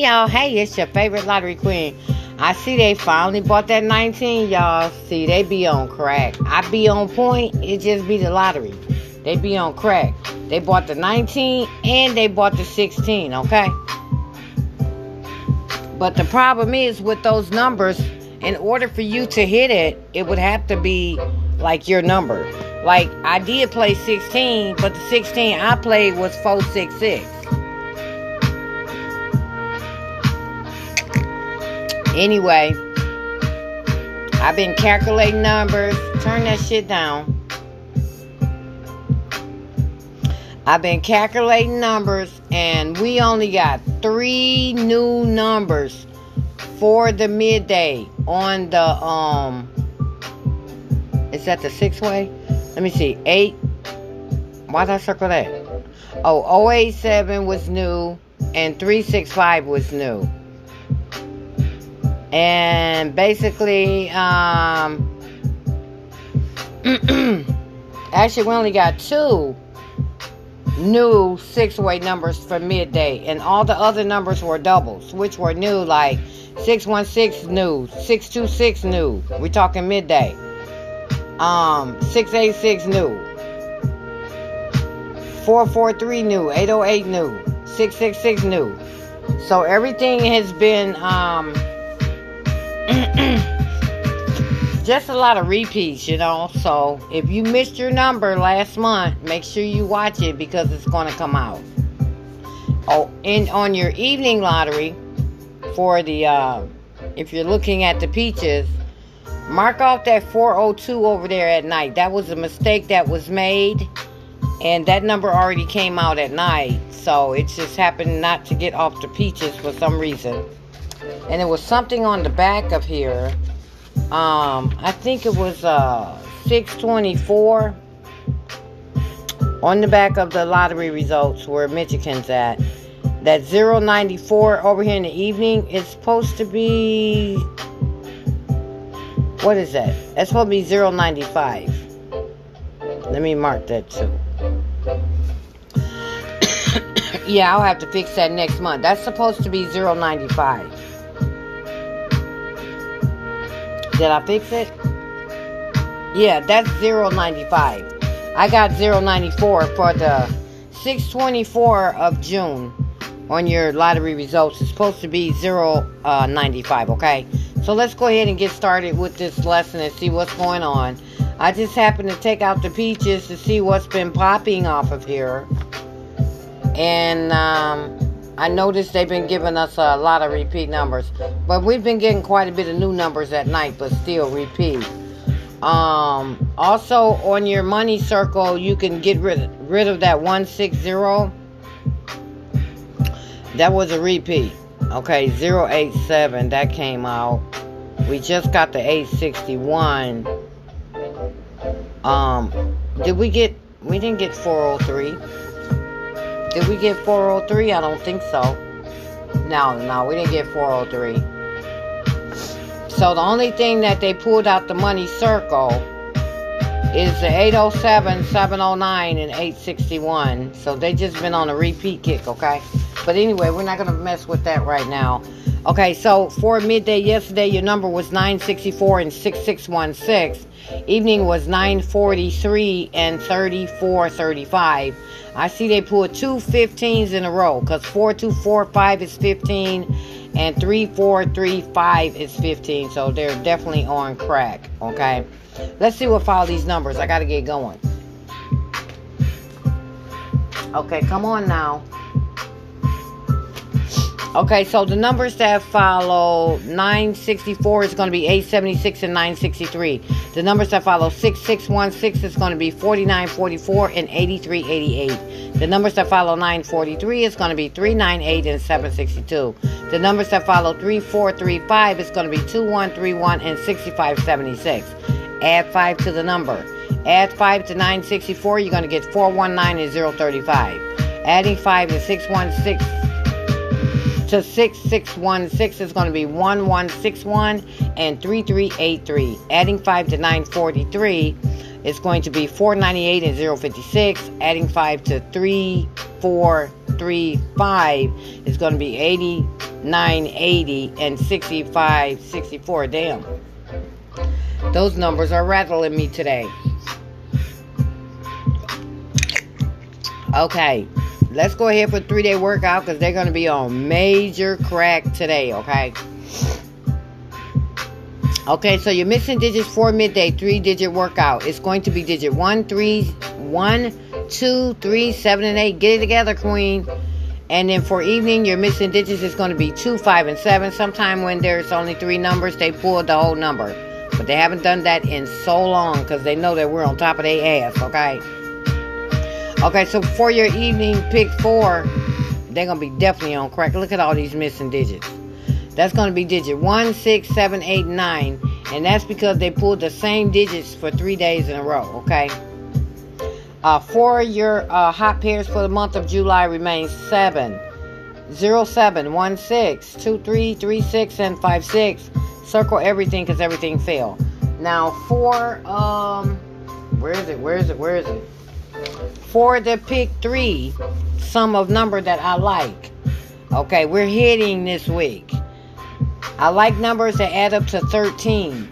Y'all, hey, it's your favorite lottery queen. I see they finally bought that 19, y'all. See, they be on crack. I be on point, it just be the lottery. They be on crack. They bought the 19 and they bought the 16, okay? But the problem is with those numbers, in order for you to hit it, it would have to be like your number. Like I did play 16, but the 16 I played was 466. Anyway, I've been calculating numbers. Turn that shit down. I've been calculating numbers, and we only got three new numbers for the midday on the um. Is that the six way? Let me see. Eight. Why did I circle that? Oh, 087 was new, and 365 was new. And basically, um, actually, we only got two new six way numbers for midday, and all the other numbers were doubles, which were new, like 616 new, 626 new. We're talking midday. Um, 686 new, 443 new, 808 new, 666 new. So everything has been um just a lot of repeats, you know. So if you missed your number last month, make sure you watch it because it's going to come out. Oh, and on your evening lottery for the uh, if you're looking at the peaches, mark off that 402 over there at night. That was a mistake that was made, and that number already came out at night. So it just happened not to get off the peaches for some reason. And it was something on the back of here um, I think it was uh 624 on the back of the lottery results where Michigan's at. That 094 over here in the evening is supposed to be what is that? That's supposed to be 095. Let me mark that too. yeah, I'll have to fix that next month. That's supposed to be 095. Did I fix it? Yeah, that's 095. I got 094 for the 624 of June on your lottery results. It's supposed to be 095, okay? So let's go ahead and get started with this lesson and see what's going on. I just happened to take out the peaches to see what's been popping off of here. And um, I noticed they've been giving us a lot of repeat numbers, but we've been getting quite a bit of new numbers at night, but still repeat. Um, also, on your money circle, you can get rid, rid of that 160. That was a repeat. Okay, 087, that came out. We just got the 861. Um, did we get, we didn't get 403. Did we get 403? I don't think so. No, no, we didn't get 403. So the only thing that they pulled out the money circle is the 807, 709, and 861. So they just been on a repeat kick, okay? But anyway, we're not gonna mess with that right now. Okay, so for midday yesterday, your number was 964 and 6616. Evening was 943 and 3435. I see they pulled two 15s in a row because 4245 is 15 and 3435 is 15. So they're definitely on crack. Okay. Let's see what follow these numbers. I got to get going. Okay, come on now. Okay, so the numbers that follow 964 is going to be 876 and 963. The numbers that follow 6616 is going to be 4944 and 8388. The numbers that follow 943 is going to be 398 and 762. The numbers that follow 3435 is going to be 2131 and 6576. Add 5 to the number. Add 5 to 964, you're going to get 419 and 035. Adding 5 to 616 to 6616 is going to be 1161 and 3383. Adding 5 to 943 is going to be 498 and 056. Adding 5 to 343 135 is going to be 8980 and 65 64. Damn. Those numbers are rattling me today. Okay, let's go ahead for three day workout because they're going to be on major crack today, okay? Okay, so you're missing digits for midday, three digit workout. It's going to be digit one, three, one, two, three, seven, and eight. Get it together, Queen. And then for evening, your missing digits is going to be two, five, and seven. Sometime when there's only three numbers, they pull the whole number. But they haven't done that in so long because they know that we're on top of their ass, okay? Okay, so for your evening pick four, they're gonna be definitely on crack. Look at all these missing digits. That's gonna be digit one, six, seven, eight, nine, and that's because they pulled the same digits for three days in a row. Okay. Uh, for your uh, hot pairs for the month of July remains seven, zero, seven, one, six, two, three, three, six, and five, six. Circle everything because everything fell. Now for um, where is it? Where is it? Where is it? For the pick three sum of number that I like. Okay, we're hitting this week. I like numbers that add up to 13.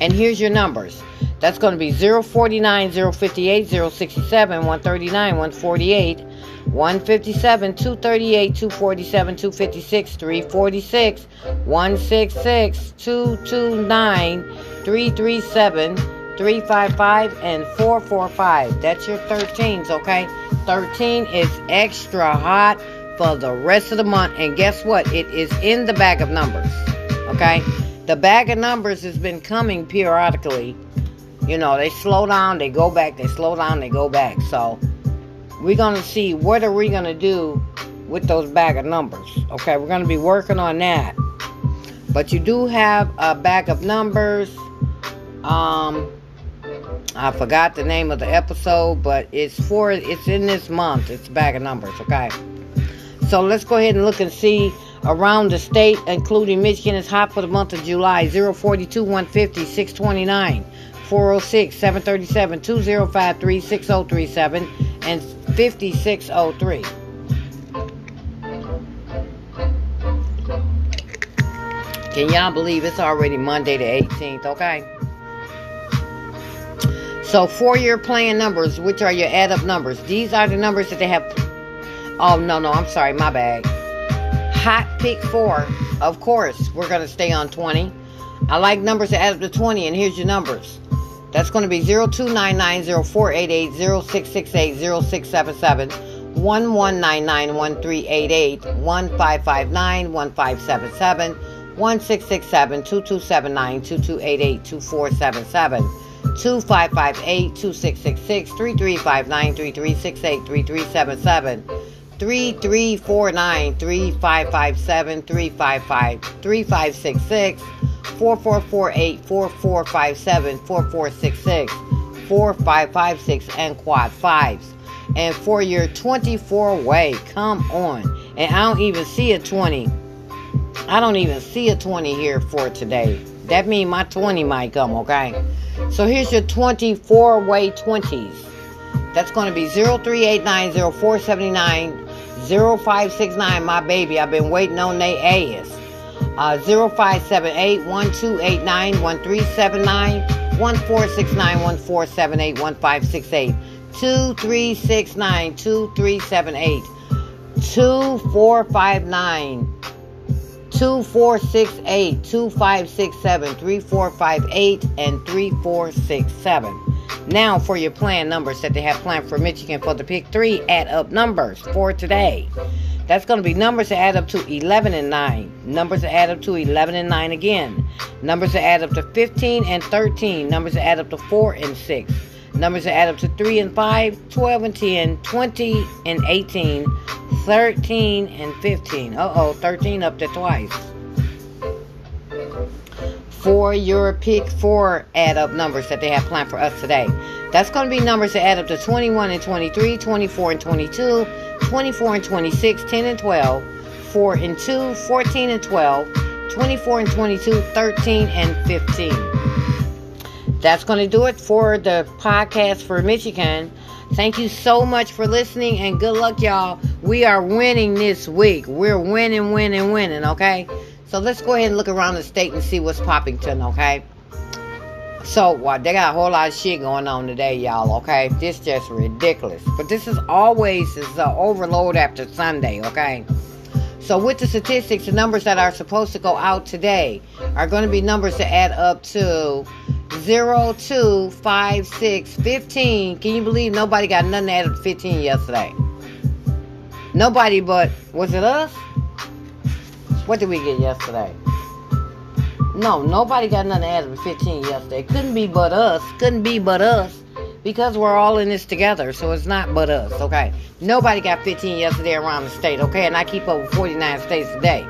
And here's your numbers. That's going to be 049, 058, 067, 139, 148, 157, 238, 247, 256, 346, 166, 229, 337, 355 and 445. That's your 13s, okay? 13 is extra hot for the rest of the month. And guess what? It is in the bag of numbers, okay? The bag of numbers has been coming periodically. You know, they slow down, they go back, they slow down, they go back. So we're going to see what are we going to do with those bag of numbers. Okay, we're going to be working on that. But you do have a bag of numbers. Um, I forgot the name of the episode, but it's for it's in this month. It's a bag of numbers, okay? So let's go ahead and look and see around the state, including Michigan, is hot for the month of July 042, 150, 629, 406, 737, 2053, 6037, and 5603. Can y'all believe it's already Monday the 18th, okay? So for your plan numbers, which are your add up numbers, these are the numbers that they have. Oh, no, no, I'm sorry, my bad. Hot pick four, of course, we're going to stay on 20. I like numbers that add up to 20, and here's your numbers. That's going to be 0299 0668 0677 1199 1559 1577 1667 2279 2288 2477 2558 2666 3359 3368 3377 3349 3557 355 3566 4448 4457 4466 4556 and quad fives. And for your 24 way, come on. And I don't even see a 20. I don't even see a 20 here for today. That means my 20 might come, okay? So here's your 24 way 20s. That's going to be 03890479 0569, my baby. I've been waiting on they ass. Uh, 0578 1289 1379 1469 1478 1568 2369 2378 2459 2468 2567 3458 and 3467. Now for your plan numbers that they have planned for Michigan for the pick three add up numbers for today. That's going to be numbers that add up to 11 and 9. Numbers that add up to 11 and 9 again. Numbers that add up to 15 and 13. Numbers that add up to 4 and 6. Numbers that add up to 3 and 5, 12 and 10, 20 and 18, 13 and 15. Uh oh, 13 up to twice. For your pick four add up numbers that they have planned for us today. That's going to be numbers that add up to 21 and 23, 24 and 22, 24 and 26, 10 and 12, 4 and 2, 14 and 12, 24 and 22, 13 and 15 that's going to do it for the podcast for Michigan. Thank you so much for listening and good luck, y'all. We are winning this week. We're winning, winning, winning, okay? So let's go ahead and look around the state and see what's popping Poppington, okay? So, well, they got a whole lot of shit going on today, y'all, okay? This just ridiculous. But this is always is an overload after Sunday, okay? So, with the statistics, the numbers that are supposed to go out today are going to be numbers that add up to 0, 2, 5, 6, 15. Can you believe nobody got nothing added to 15 yesterday? Nobody but, was it us? What did we get yesterday? No, nobody got nothing added to 15 yesterday. Couldn't be but us. Couldn't be but us. Because we're all in this together, so it's not but us, okay? Nobody got 15 yesterday around the state, okay? And I keep over 49 states a day.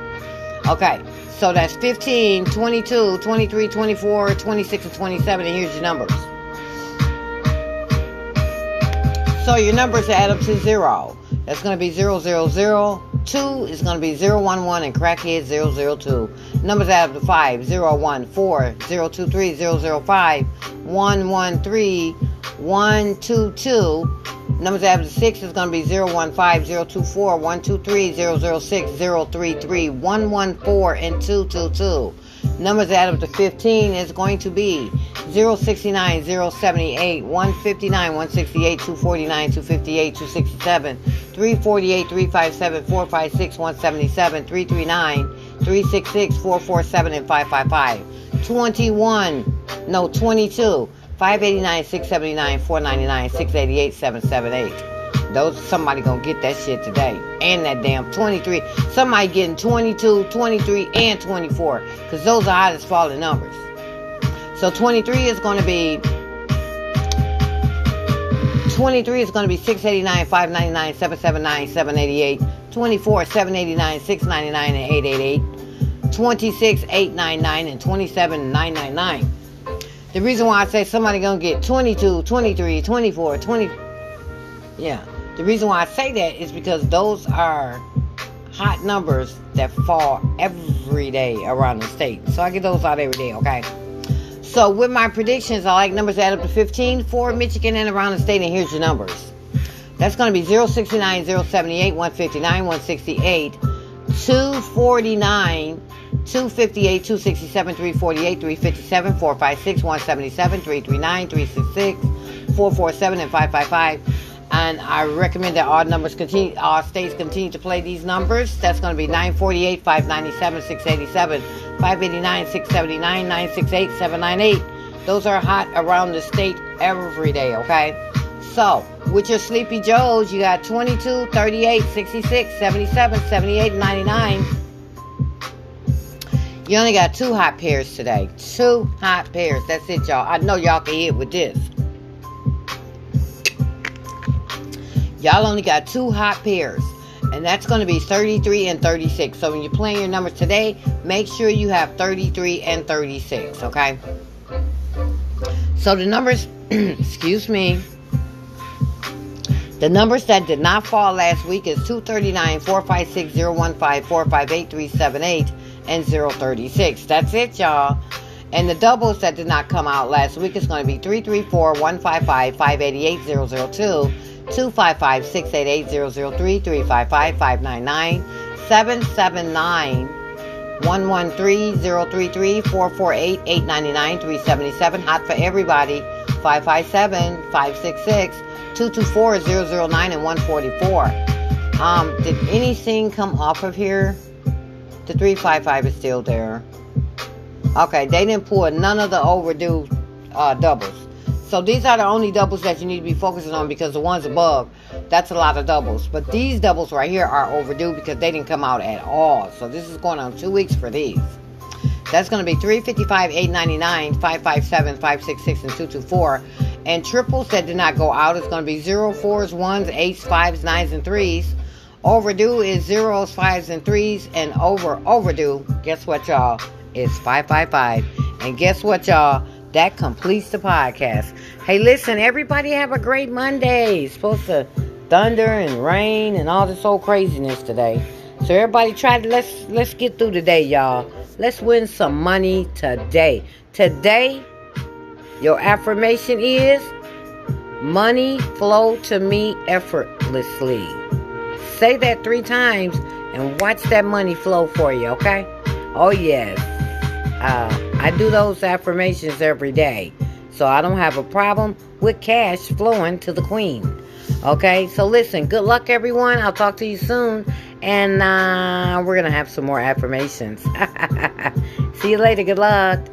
Okay, so that's 15, 22, 23, 24, 26, and 27, and here's your numbers. So your numbers add up to zero. That's going to be 000. Two is going to be 011 and crackhead 002. Numbers add up to 5, 014, 023, 005, 113, 122. Numbers up to 6 is going to be 015, 024, 123, 006, 033, 114, and 222. Numbers add up to 15 is going to be 069, 078, 159, 168, 249, 258, 267, 348, 357, 456, 177, 339, 366, 447, and 555. 21, no, 22, 589, 679, 499, 688, 778 those somebody gonna get that shit today. And that damn 23 somebody getting 22 23 and 24 because those are hottest falling numbers. So 23 is to be 23 is going to be 689 599 779 788 24 789 699 and 888 26 899 and 27 999 the reason why I say somebody gonna get 22 23 24 20 yeah the reason why I say that is because those are hot numbers that fall every day around the state. So I get those out every day, okay? So with my predictions, I like numbers add up to 15 for Michigan and around the state, and here's your numbers. That's going to be 069, 078, 159, 168, 249, 258, 267, 348, 357, 456, 177, 339, 366, 447, and 555 and I recommend that all numbers continue, all states continue to play these numbers. That's going to be 948, 597, 687, 589, 679, 968, 798. Those are hot around the state every day, okay? So, with your Sleepy Joes, you got 22, 38, 66, 77, 78, 99. You only got two hot pairs today. Two hot pairs. That's it, y'all. I know y'all can hit with this. Y'all only got two hot pairs. And that's going to be 33 and 36. So when you're playing your numbers today, make sure you have 33 and 36, okay? So the numbers, excuse me, the numbers that did not fall last week is 239, 456, 015, 458, 378, and 036. That's it, y'all. And the doubles that did not come out last week is going to be 334, 155, 588, 002, 255 688 003 355 599 779 113 033 448 899 377 Hot for everybody 557 566 224 009 and 144. Um, did anything come off of here? The 355 is still there. Okay, they didn't pull none of the overdue uh, doubles. So these are the only doubles that you need to be focusing on because the ones above, that's a lot of doubles. But these doubles right here are overdue because they didn't come out at all. So this is going on two weeks for these. That's going to be 355, 899, 557, 566, and 224. And triples that did not go out is going to be 0, 4s, 1s, 8s, 5s, 9s, and 3s. Overdue is zeros, fives, and threes. And over overdue, guess what, y'all? It's 555. And guess what, y'all? that completes the podcast. Hey, listen, everybody have a great Monday. It's supposed to thunder and rain and all this old craziness today. So everybody try to let's let's get through today, y'all. Let's win some money today. Today, your affirmation is Money flow to me effortlessly. Say that three times and watch that money flow for you, okay? Oh, yes. Uh, I do those affirmations every day. So I don't have a problem with cash flowing to the queen. Okay, so listen, good luck, everyone. I'll talk to you soon. And uh, we're going to have some more affirmations. See you later. Good luck.